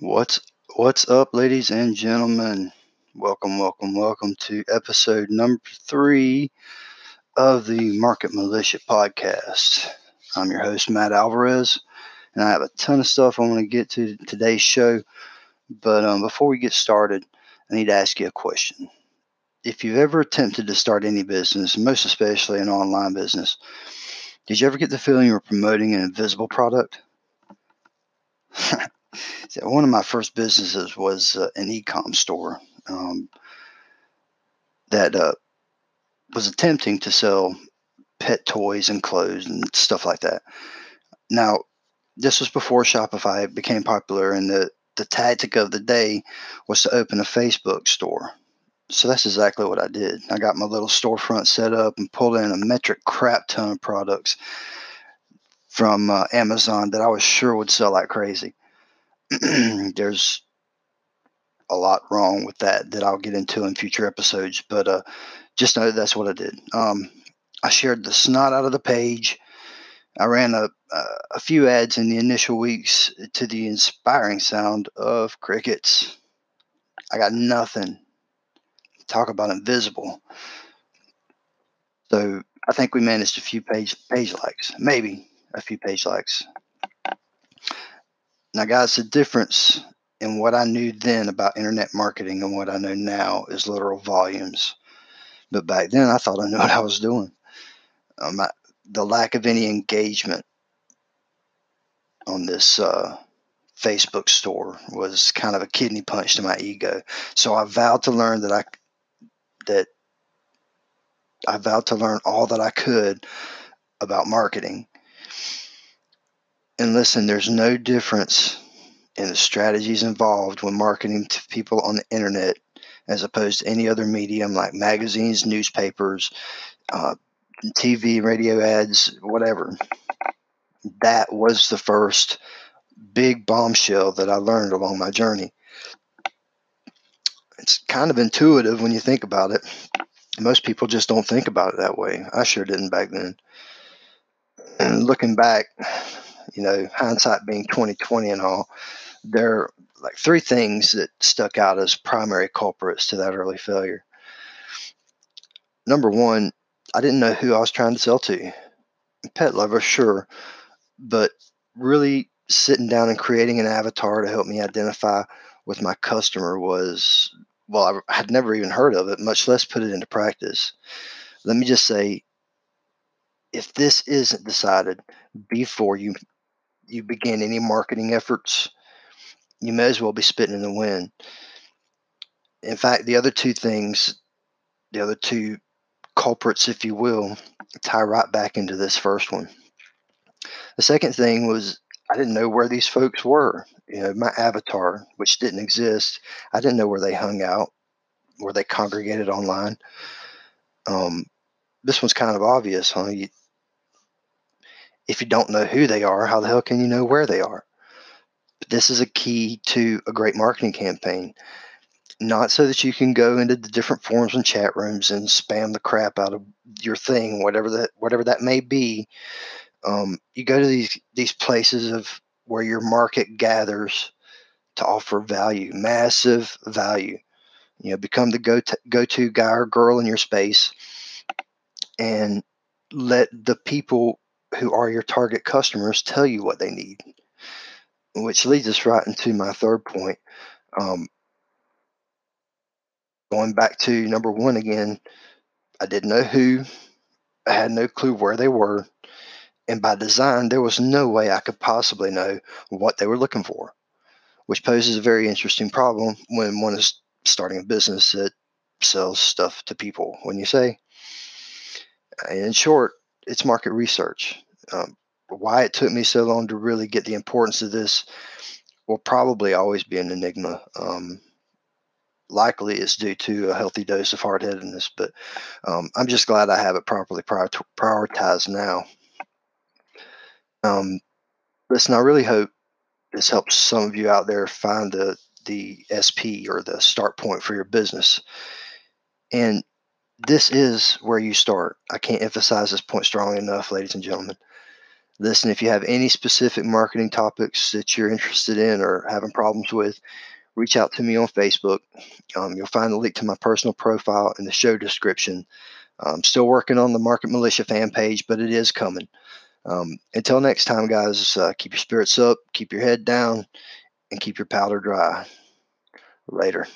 What's what's up, ladies and gentlemen? Welcome, welcome, welcome to episode number three of the Market Militia podcast. I'm your host, Matt Alvarez, and I have a ton of stuff I want to get to today's show. But um, before we get started, I need to ask you a question. If you've ever attempted to start any business, most especially an online business, did you ever get the feeling you were promoting an invisible product? one of my first businesses was uh, an e-com store um, that uh, was attempting to sell pet toys and clothes and stuff like that. Now, this was before Shopify became popular, and the the tactic of the day was to open a Facebook store. So that's exactly what I did. I got my little storefront set up and pulled in a metric crap ton of products from uh, Amazon that I was sure would sell like crazy. there's a lot wrong with that that I'll get into in future episodes, but uh, just know that's what I did. Um, I shared the snot out of the page. I ran a, a few ads in the initial weeks to the inspiring sound of crickets. I got nothing. Talk about invisible. So I think we managed a few page page likes, maybe a few page likes. Now, guys, the difference in what I knew then about internet marketing and what I know now is literal volumes. But back then, I thought I knew what I was doing. Um, I, the lack of any engagement on this uh, Facebook store was kind of a kidney punch to my ego. So I vowed to learn that I that I vowed to learn all that I could about marketing and listen, there's no difference in the strategies involved when marketing to people on the internet as opposed to any other medium like magazines, newspapers, uh, TV, radio ads, whatever. That was the first big bombshell that I learned along my journey. It's kind of intuitive when you think about it. Most people just don't think about it that way. I sure didn't back then. And looking back, you know, hindsight being 2020 and all, there are like three things that stuck out as primary culprits to that early failure. Number one, I didn't know who I was trying to sell to. Pet lover, sure, but really sitting down and creating an avatar to help me identify with my customer was, well, I had never even heard of it, much less put it into practice. Let me just say, if this isn't decided before you you begin any marketing efforts, you may as well be spitting in the wind. In fact, the other two things, the other two culprits, if you will, tie right back into this first one. The second thing was I didn't know where these folks were. You know, my avatar, which didn't exist, I didn't know where they hung out, where they congregated online. Um, this one's kind of obvious, huh? You, if you don't know who they are, how the hell can you know where they are? But this is a key to a great marketing campaign. Not so that you can go into the different forums and chat rooms and spam the crap out of your thing, whatever that whatever that may be. Um, you go to these these places of where your market gathers to offer value, massive value. You know, become the go to, go to guy or girl in your space, and let the people who are your target customers tell you what they need. Which leads us right into my third point. Um, going back to number one again, I didn't know who, I had no clue where they were. And by design, there was no way I could possibly know what they were looking for, which poses a very interesting problem when one is starting a business that sells stuff to people. When you say, in short, it's market research. Um, why it took me so long to really get the importance of this will probably always be an enigma. Um, likely it's due to a healthy dose of hard headedness, but um, I'm just glad I have it properly prior- prioritized now. Um, listen, I really hope this helps some of you out there find the the SP or the start point for your business. And this is where you start. I can't emphasize this point strongly enough, ladies and gentlemen. Listen, if you have any specific marketing topics that you're interested in or having problems with, reach out to me on Facebook. Um, you'll find the link to my personal profile in the show description. I'm still working on the Market Militia fan page, but it is coming. Um, until next time, guys, uh, keep your spirits up, keep your head down, and keep your powder dry. Later.